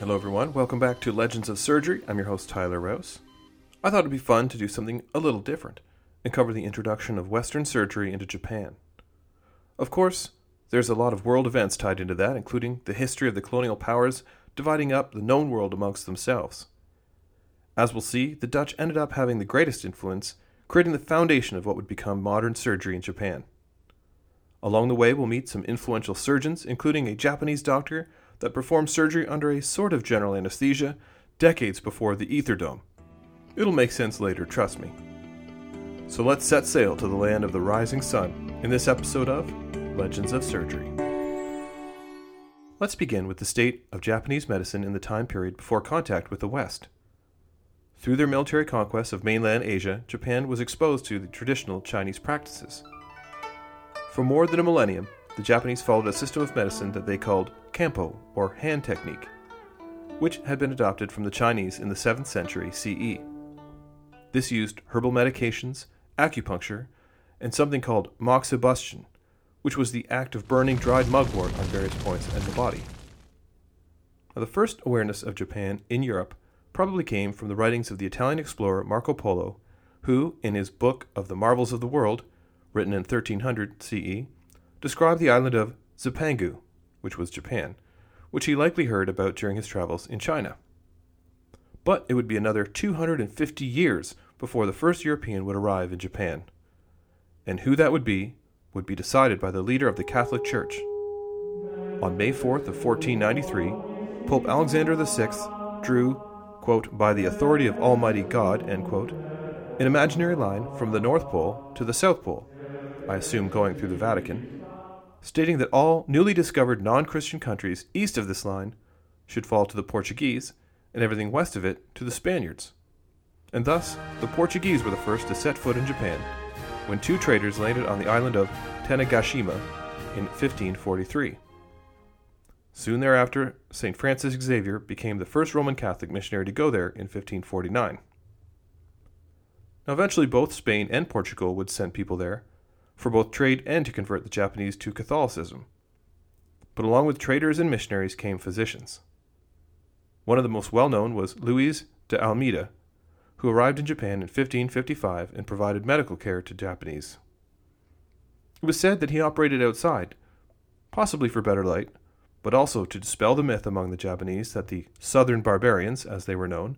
Hello, everyone. Welcome back to Legends of Surgery. I'm your host, Tyler Rouse. I thought it'd be fun to do something a little different and cover the introduction of Western surgery into Japan. Of course, there's a lot of world events tied into that, including the history of the colonial powers dividing up the known world amongst themselves. As we'll see, the Dutch ended up having the greatest influence, creating the foundation of what would become modern surgery in Japan. Along the way, we'll meet some influential surgeons, including a Japanese doctor that performed surgery under a sort of general anesthesia decades before the ether dome. It'll make sense later, trust me. So let's set sail to the land of the rising sun in this episode of Legends of Surgery. Let's begin with the state of Japanese medicine in the time period before contact with the West. Through their military conquest of mainland Asia, Japan was exposed to the traditional Chinese practices. For more than a millennium, the Japanese followed a system of medicine that they called Kampo, or hand technique, which had been adopted from the Chinese in the 7th century CE. This used herbal medications, acupuncture, and something called moxibustion, which was the act of burning dried mugwort on various points in the body. Now, the first awareness of Japan in Europe probably came from the writings of the Italian explorer Marco Polo, who, in his book of the Marvels of the World, written in 1300 CE, described the island of Zipangu, which was Japan, which he likely heard about during his travels in China. But it would be another 250 years before the first European would arrive in Japan. And who that would be would be decided by the leader of the Catholic Church. On May 4th of 1493, Pope Alexander VI drew, quote, by the authority of Almighty God, end quote, an imaginary line from the North Pole to the South Pole, I assume going through the Vatican, stating that all newly discovered non Christian countries east of this line should fall to the Portuguese, and everything west of it to the Spaniards. And thus, the Portuguese were the first to set foot in Japan when two traders landed on the island of Tanegashima in 1543. Soon thereafter, St. Francis Xavier became the first Roman Catholic missionary to go there in 1549. Now, eventually, both Spain and Portugal would send people there for both trade and to convert the Japanese to Catholicism. But along with traders and missionaries came physicians. One of the most well known was Luis de Almeida, who arrived in Japan in 1555 and provided medical care to Japanese. It was said that he operated outside, possibly for better light, but also to dispel the myth among the Japanese that the southern barbarians, as they were known,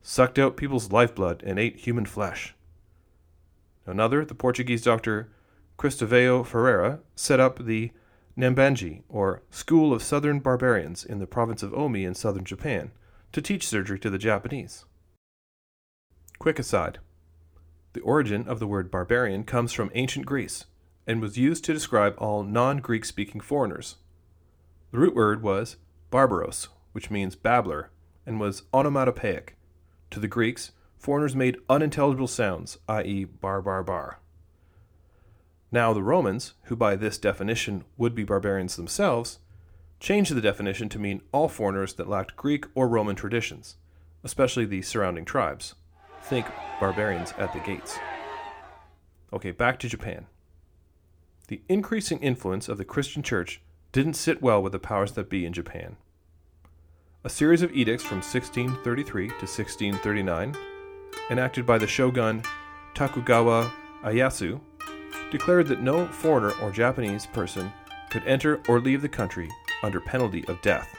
sucked out people's lifeblood and ate human flesh. Another, the Portuguese doctor Cristovão Ferreira, set up the Nambanji, or School of Southern Barbarians, in the province of Omi in southern Japan, to teach surgery to the Japanese. Quick aside the origin of the word barbarian comes from ancient Greece and was used to describe all non Greek speaking foreigners. The root word was barbaros, which means babbler, and was onomatopoeic. To the Greeks, foreigners made unintelligible sounds, i.e., bar bar bar. Now, the Romans, who by this definition would be barbarians themselves, changed the definition to mean all foreigners that lacked Greek or Roman traditions, especially the surrounding tribes. Think barbarians at the gates. Okay, back to Japan. The increasing influence of the Christian church didn't sit well with the powers that be in Japan. A series of edicts from 1633 to 1639, enacted by the shogun Tokugawa Ieyasu, declared that no foreigner or Japanese person could enter or leave the country under penalty of death.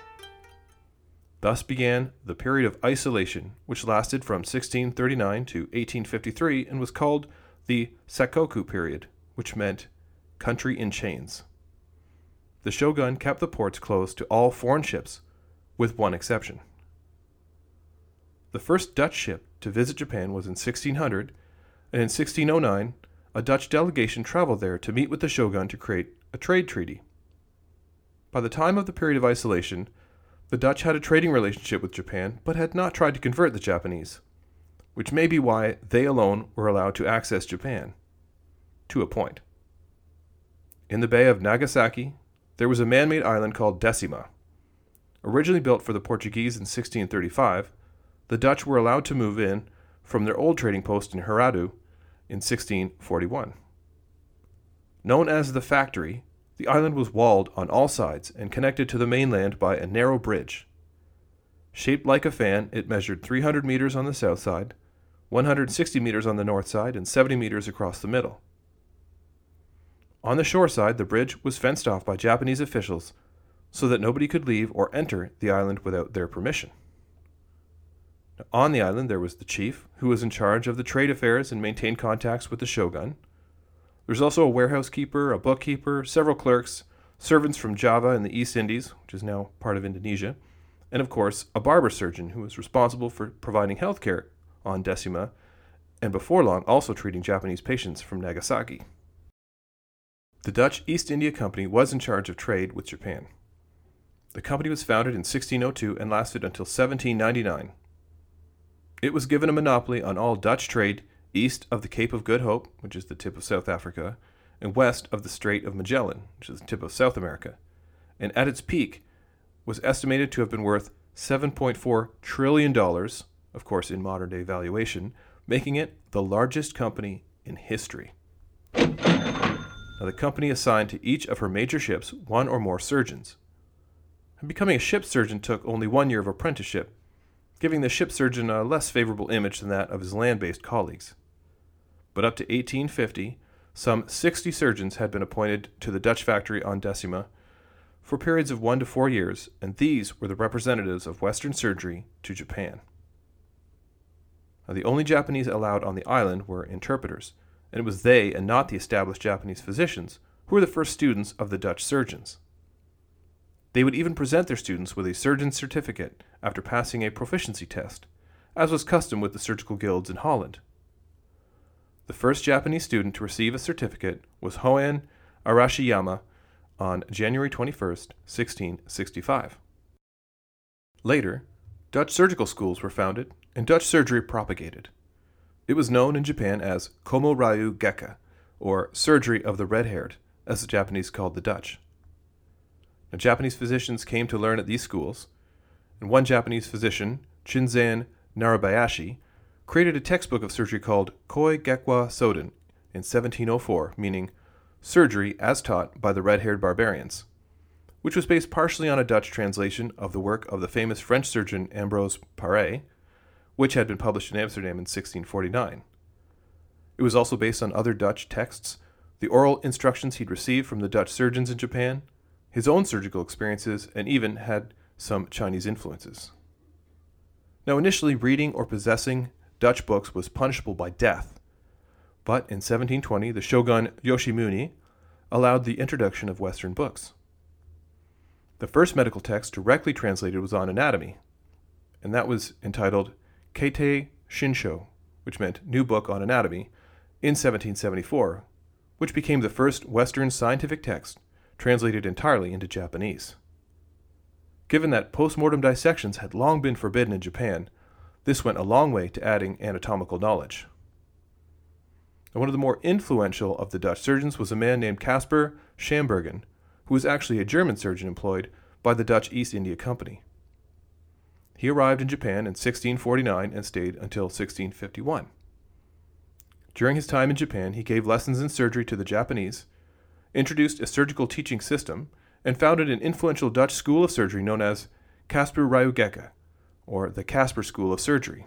Thus began the period of isolation, which lasted from 1639 to 1853 and was called the Sakoku period, which meant country in chains. The shogun kept the ports closed to all foreign ships, with one exception. The first Dutch ship to visit Japan was in 1600, and in 1609, a Dutch delegation traveled there to meet with the shogun to create a trade treaty. By the time of the period of isolation, the Dutch had a trading relationship with Japan, but had not tried to convert the Japanese, which may be why they alone were allowed to access Japan. To a point. In the Bay of Nagasaki, there was a man made island called Decima. Originally built for the Portuguese in 1635, the Dutch were allowed to move in from their old trading post in Hirado in 1641. Known as the Factory, the island was walled on all sides and connected to the mainland by a narrow bridge. Shaped like a fan, it measured 300 meters on the south side, 160 meters on the north side, and 70 meters across the middle. On the shore side, the bridge was fenced off by Japanese officials so that nobody could leave or enter the island without their permission. On the island, there was the chief, who was in charge of the trade affairs and maintained contacts with the shogun. There was also a warehouse keeper, a bookkeeper, several clerks, servants from Java and the East Indies, which is now part of Indonesia, and of course, a barber surgeon who was responsible for providing health care on Decima, and before long also treating Japanese patients from Nagasaki. The Dutch East India Company was in charge of trade with Japan. The company was founded in 1602 and lasted until 1799. It was given a monopoly on all Dutch trade east of the Cape of Good Hope, which is the tip of South Africa, and west of the Strait of Magellan, which is the tip of South America. And at its peak, was estimated to have been worth $7.4 trillion, of course in modern day valuation, making it the largest company in history. Now, the company assigned to each of her major ships one or more surgeons. And becoming a ship surgeon took only one year of apprenticeship, giving the ship surgeon a less favorable image than that of his land based colleagues. But up to 1850, some 60 surgeons had been appointed to the Dutch factory on Decima for periods of one to four years, and these were the representatives of Western surgery to Japan. Now, the only Japanese allowed on the island were interpreters, and it was they and not the established Japanese physicians who were the first students of the Dutch surgeons. They would even present their students with a surgeon's certificate after passing a proficiency test, as was custom with the surgical guilds in Holland. The first Japanese student to receive a certificate was Hoan Arashiyama on January 21, 1665. Later, Dutch surgical schools were founded and Dutch surgery propagated. It was known in Japan as Komo Ryu Geka, or surgery of the red haired, as the Japanese called the Dutch. Now, Japanese physicians came to learn at these schools, and one Japanese physician, Chinzan Narabayashi, created a textbook of surgery called Koi Gekwa Soden in 1704, meaning surgery as taught by the red haired barbarians, which was based partially on a Dutch translation of the work of the famous French surgeon Ambrose Paré, which had been published in Amsterdam in 1649. It was also based on other Dutch texts, the oral instructions he'd received from the Dutch surgeons in Japan, his own surgical experiences, and even had some Chinese influences. Now, initially, reading or possessing Dutch books was punishable by death, but in 1720, the shogun Yoshimune allowed the introduction of Western books. The first medical text directly translated was on anatomy, and that was entitled Kaitai Shinsho, which meant New Book on Anatomy, in 1774, which became the first Western scientific text translated entirely into Japanese. Given that postmortem dissections had long been forbidden in Japan, this went a long way to adding anatomical knowledge. And one of the more influential of the Dutch surgeons was a man named Caspar Schambergen, who was actually a German surgeon employed by the Dutch East India Company. He arrived in Japan in 1649 and stayed until 1651. During his time in Japan, he gave lessons in surgery to the Japanese introduced a surgical teaching system, and founded an influential Dutch school of surgery known as Casper Ryugeka, or the Casper School of Surgery.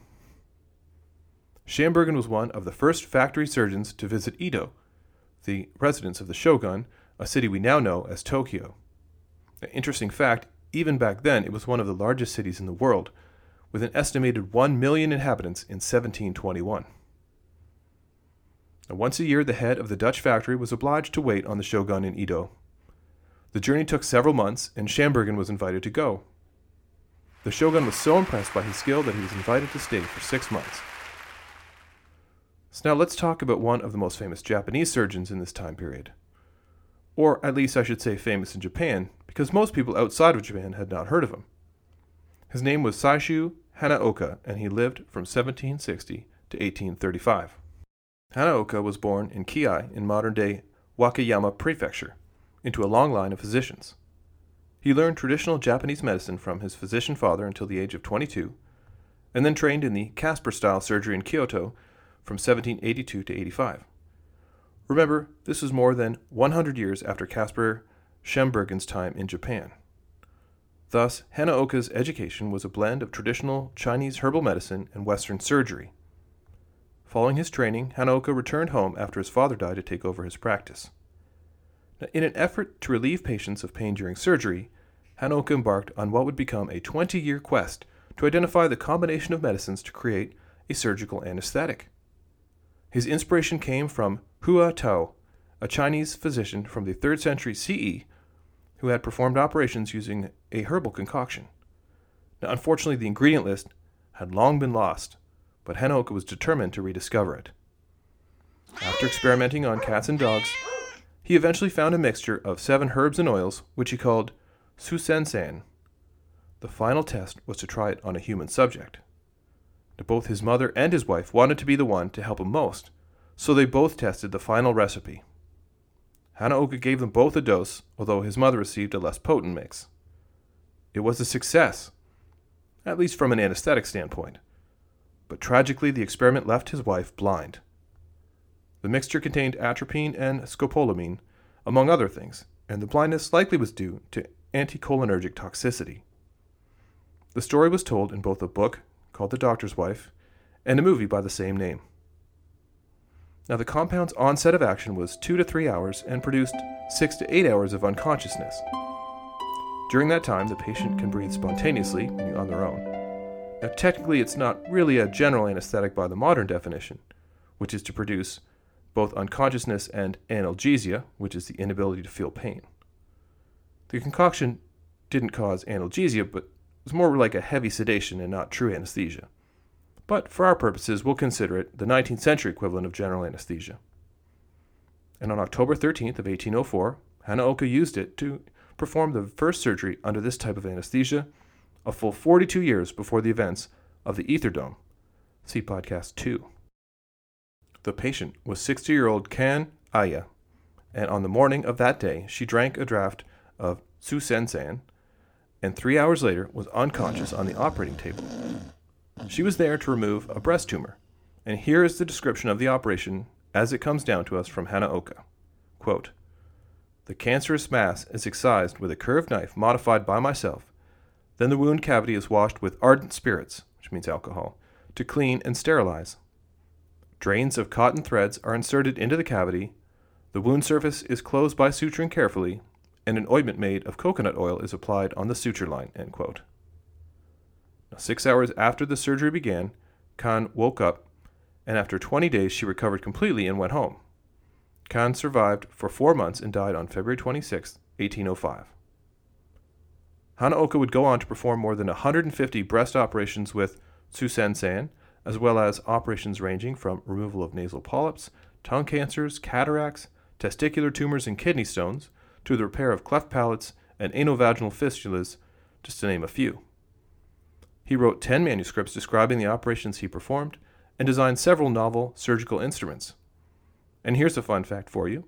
Schambergen was one of the first factory surgeons to visit Edo, the residence of the shogun, a city we now know as Tokyo. An interesting fact, even back then it was one of the largest cities in the world, with an estimated 1 million inhabitants in 1721. And once a year, the head of the Dutch factory was obliged to wait on the shogun in Edo. The journey took several months, and Schambergen was invited to go. The shogun was so impressed by his skill that he was invited to stay for six months. So now let's talk about one of the most famous Japanese surgeons in this time period. Or at least I should say famous in Japan, because most people outside of Japan had not heard of him. His name was Seishu Hanaoka, and he lived from 1760 to 1835. Hanaoka was born in Kii in modern day Wakayama Prefecture, into a long line of physicians. He learned traditional Japanese medicine from his physician father until the age of 22, and then trained in the Caspar style surgery in Kyoto from 1782 to 85. Remember, this was more than 100 years after Caspar Schambergen's time in Japan. Thus, Hanaoka's education was a blend of traditional Chinese herbal medicine and Western surgery. Following his training, Hanaoka returned home after his father died to take over his practice. Now, in an effort to relieve patients of pain during surgery, Hanaoka embarked on what would become a 20 year quest to identify the combination of medicines to create a surgical anesthetic. His inspiration came from Hua Tuo, a Chinese physician from the 3rd century CE who had performed operations using a herbal concoction. Now, unfortunately, the ingredient list had long been lost, but Hanaoka was determined to rediscover it. After experimenting on cats and dogs, he eventually found a mixture of seven herbs and oils, which he called Susensan. The final test was to try it on a human subject. Both his mother and his wife wanted to be the one to help him most, so they both tested the final recipe. Hanaoka gave them both a dose, although his mother received a less potent mix. It was a success, at least from an anesthetic standpoint. But tragically, the experiment left his wife blind. The mixture contained atropine and scopolamine, among other things, and the blindness likely was due to anticholinergic toxicity. The story was told in both a book called The Doctor's Wife and a movie by the same name. Now, the compound's onset of action was two to three hours and produced six to eight hours of unconsciousness. During that time, the patient can breathe spontaneously on their own. Now, technically, it's not really a general anesthetic by the modern definition, which is to produce both unconsciousness and analgesia, which is the inability to feel pain. The concoction didn't cause analgesia, but was more like a heavy sedation and not true anesthesia but for our purposes, we'll consider it the 19th century equivalent of general anesthesia. And on October 13th of 1804, Hanaoka used it to perform the first surgery under this type of anesthesia, a full 42 years before the events of the Ether Dome. See podcast 2. The patient was 60 year old Kan Aya, and on the morning of that day, she drank a draught of Su Sensan, and three hours later was unconscious on the operating table. She was there to remove a breast tumor, and here is the description of the operation as it comes down to us from Hanaoka. Quote, the cancerous mass is excised with a curved knife modified by myself. Then the wound cavity is washed with ardent spirits, which means alcohol, to clean and sterilize. Drains of cotton threads are inserted into the cavity. The wound surface is closed by suturing carefully, and an ointment made of coconut oil is applied on the suture line. Now, six hours after the surgery began, Kan woke up, and after 20 days she recovered completely and went home. Kan survived for four months and died on February 26, 1805. Hanaoka would go on to perform more than 150 breast operations with Susensan, as well as operations ranging from removal of nasal polyps, tongue cancers, cataracts, testicular tumors, and kidney stones, to the repair of cleft palates and anovaginal fistulas, just to name a few. He wrote 10 manuscripts describing the operations he performed and designed several novel surgical instruments. And here's a fun fact for you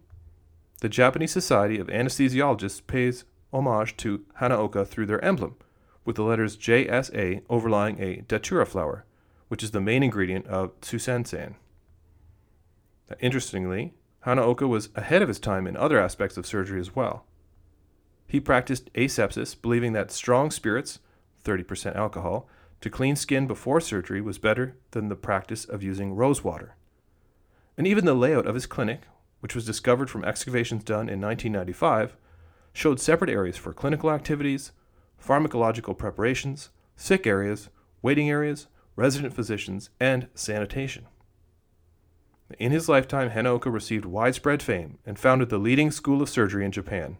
the Japanese Society of Anesthesiologists pays homage to Hanaoka through their emblem, with the letters JSA overlying a datura flower, which is the main ingredient of Susensan. Interestingly, Hanaoka was ahead of his time in other aspects of surgery as well. He practiced asepsis, believing that strong spirits 30% alcohol, to clean skin before surgery was better than the practice of using rose water. And even the layout of his clinic, which was discovered from excavations done in 1995, showed separate areas for clinical activities, pharmacological preparations, sick areas, waiting areas, resident physicians, and sanitation. In his lifetime, Hanaoka received widespread fame and founded the leading school of surgery in Japan.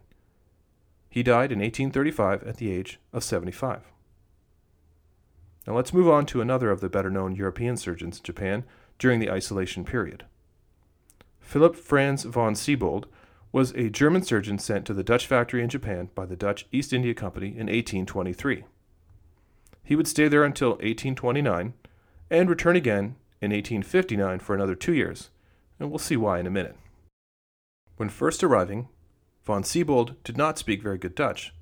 He died in 1835 at the age of 75. Now let's move on to another of the better known European surgeons in Japan during the isolation period. Philip Franz von Siebold was a German surgeon sent to the Dutch factory in Japan by the Dutch East India Company in 1823. He would stay there until 1829 and return again in 1859 for another two years, and we'll see why in a minute. When first arriving, von Siebold did not speak very good Dutch,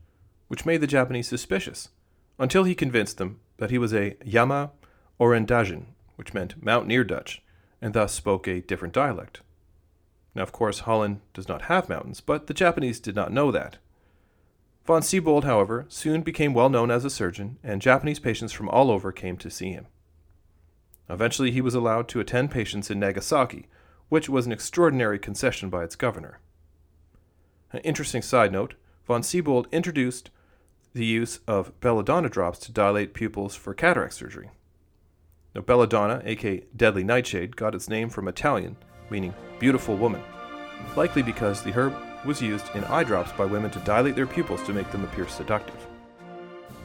which made the Japanese suspicious, until he convinced them that he was a Yama Orandajan, which meant mountaineer Dutch, and thus spoke a different dialect. Now, of course, Holland does not have mountains, but the Japanese did not know that. Von Siebold, however, soon became well known as a surgeon, and Japanese patients from all over came to see him. Eventually, he was allowed to attend patients in Nagasaki, which was an extraordinary concession by its governor. An interesting side note von Siebold introduced the use of belladonna drops to dilate pupils for cataract surgery. Now, belladonna, aka deadly nightshade, got its name from Italian, meaning beautiful woman, likely because the herb was used in eye drops by women to dilate their pupils to make them appear seductive.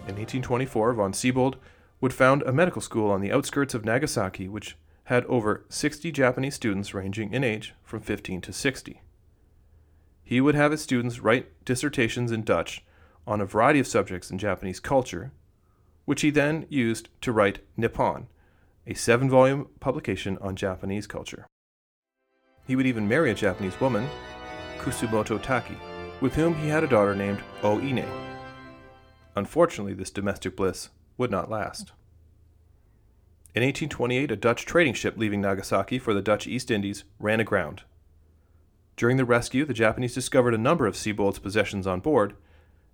In 1824, von Siebold would found a medical school on the outskirts of Nagasaki, which had over 60 Japanese students ranging in age from 15 to 60. He would have his students write dissertations in Dutch on a variety of subjects in Japanese culture, which he then used to write Nippon, a seven volume publication on Japanese culture. He would even marry a Japanese woman, Kusumoto Taki, with whom he had a daughter named O Ine. Unfortunately, this domestic bliss would not last. In 1828, a Dutch trading ship leaving Nagasaki for the Dutch East Indies ran aground. During the rescue, the Japanese discovered a number of Siebold's possessions on board,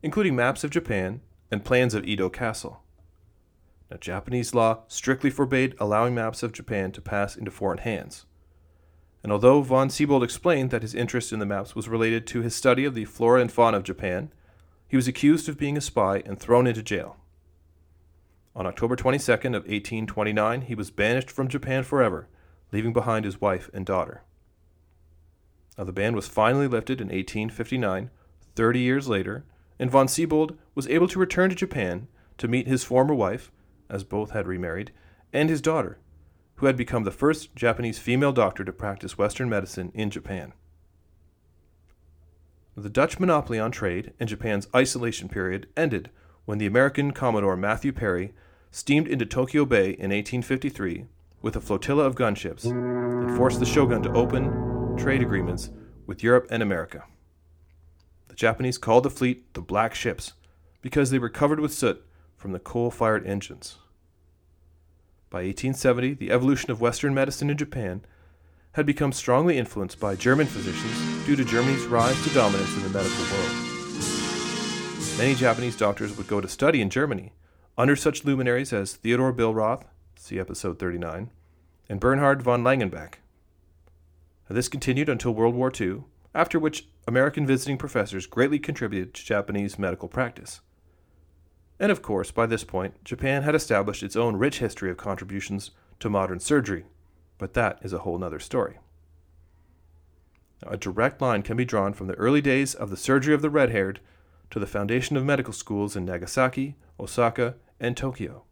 including maps of Japan and plans of Edo Castle. Now, Japanese law strictly forbade allowing maps of Japan to pass into foreign hands. And although von Siebold explained that his interest in the maps was related to his study of the flora and fauna of Japan, he was accused of being a spy and thrown into jail. On October 22nd of 1829, he was banished from Japan forever, leaving behind his wife and daughter. Now, the ban was finally lifted in 1859, 30 years later, and von Siebold was able to return to Japan to meet his former wife, as both had remarried, and his daughter, who had become the first Japanese female doctor to practice Western medicine in Japan. The Dutch monopoly on trade and Japan's isolation period ended when the American Commodore Matthew Perry steamed into Tokyo Bay in 1853 with a flotilla of gunships and forced the shogun to open trade agreements with Europe and America. The Japanese called the fleet the Black Ships because they were covered with soot from the coal fired engines. By 1870, the evolution of Western medicine in Japan had become strongly influenced by German physicians due to Germany's rise to dominance in the medical world. Many Japanese doctors would go to study in Germany under such luminaries as Theodor Billroth, see episode 39, and Bernhard von Langenbeck. This continued until World War II, after which American visiting professors greatly contributed to Japanese medical practice. And of course, by this point, Japan had established its own rich history of contributions to modern surgery, but that is a whole other story. Now, a direct line can be drawn from the early days of the surgery of the red haired to the foundation of medical schools in Nagasaki, Osaka, and Tokyo.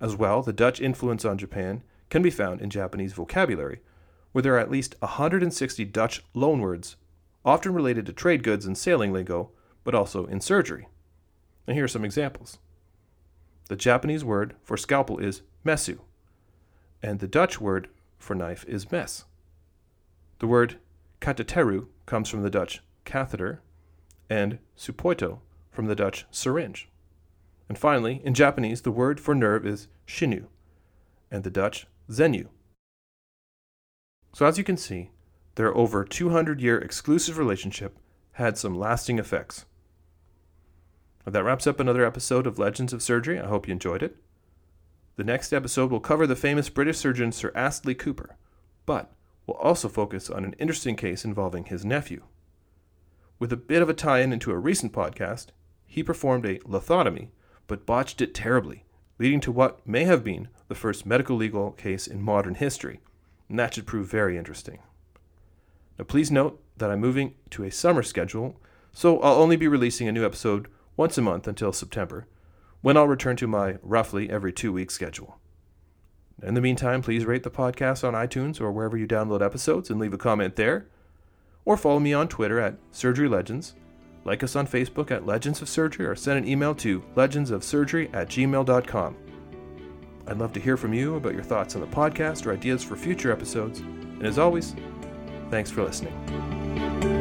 As well, the Dutch influence on Japan can be found in Japanese vocabulary, where there are at least 160 Dutch loanwords, often related to trade goods and sailing lingo, but also in surgery. And here are some examples. The Japanese word for scalpel is mesu, and the Dutch word for knife is mes. The word kateteru comes from the Dutch catheter and supoito from the Dutch syringe. And finally, in Japanese, the word for nerve is shinu, and the Dutch zenuw. So as you can see, their over 200 year exclusive relationship had some lasting effects. That wraps up another episode of Legends of Surgery. I hope you enjoyed it. The next episode will cover the famous British surgeon Sir Astley Cooper, but will also focus on an interesting case involving his nephew. With a bit of a tie in into a recent podcast, he performed a lithotomy, but botched it terribly, leading to what may have been the first medical legal case in modern history, and that should prove very interesting. Now, please note that I'm moving to a summer schedule, so I'll only be releasing a new episode once a month until September, when I'll return to my roughly every two week schedule. In the meantime, please rate the podcast on iTunes or wherever you download episodes and leave a comment there or follow me on Twitter at Surgery Legends. Like us on Facebook at Legends of Surgery or send an email to legendsofsurgery at gmail.com. I'd love to hear from you about your thoughts on the podcast or ideas for future episodes. And as always, thanks for listening.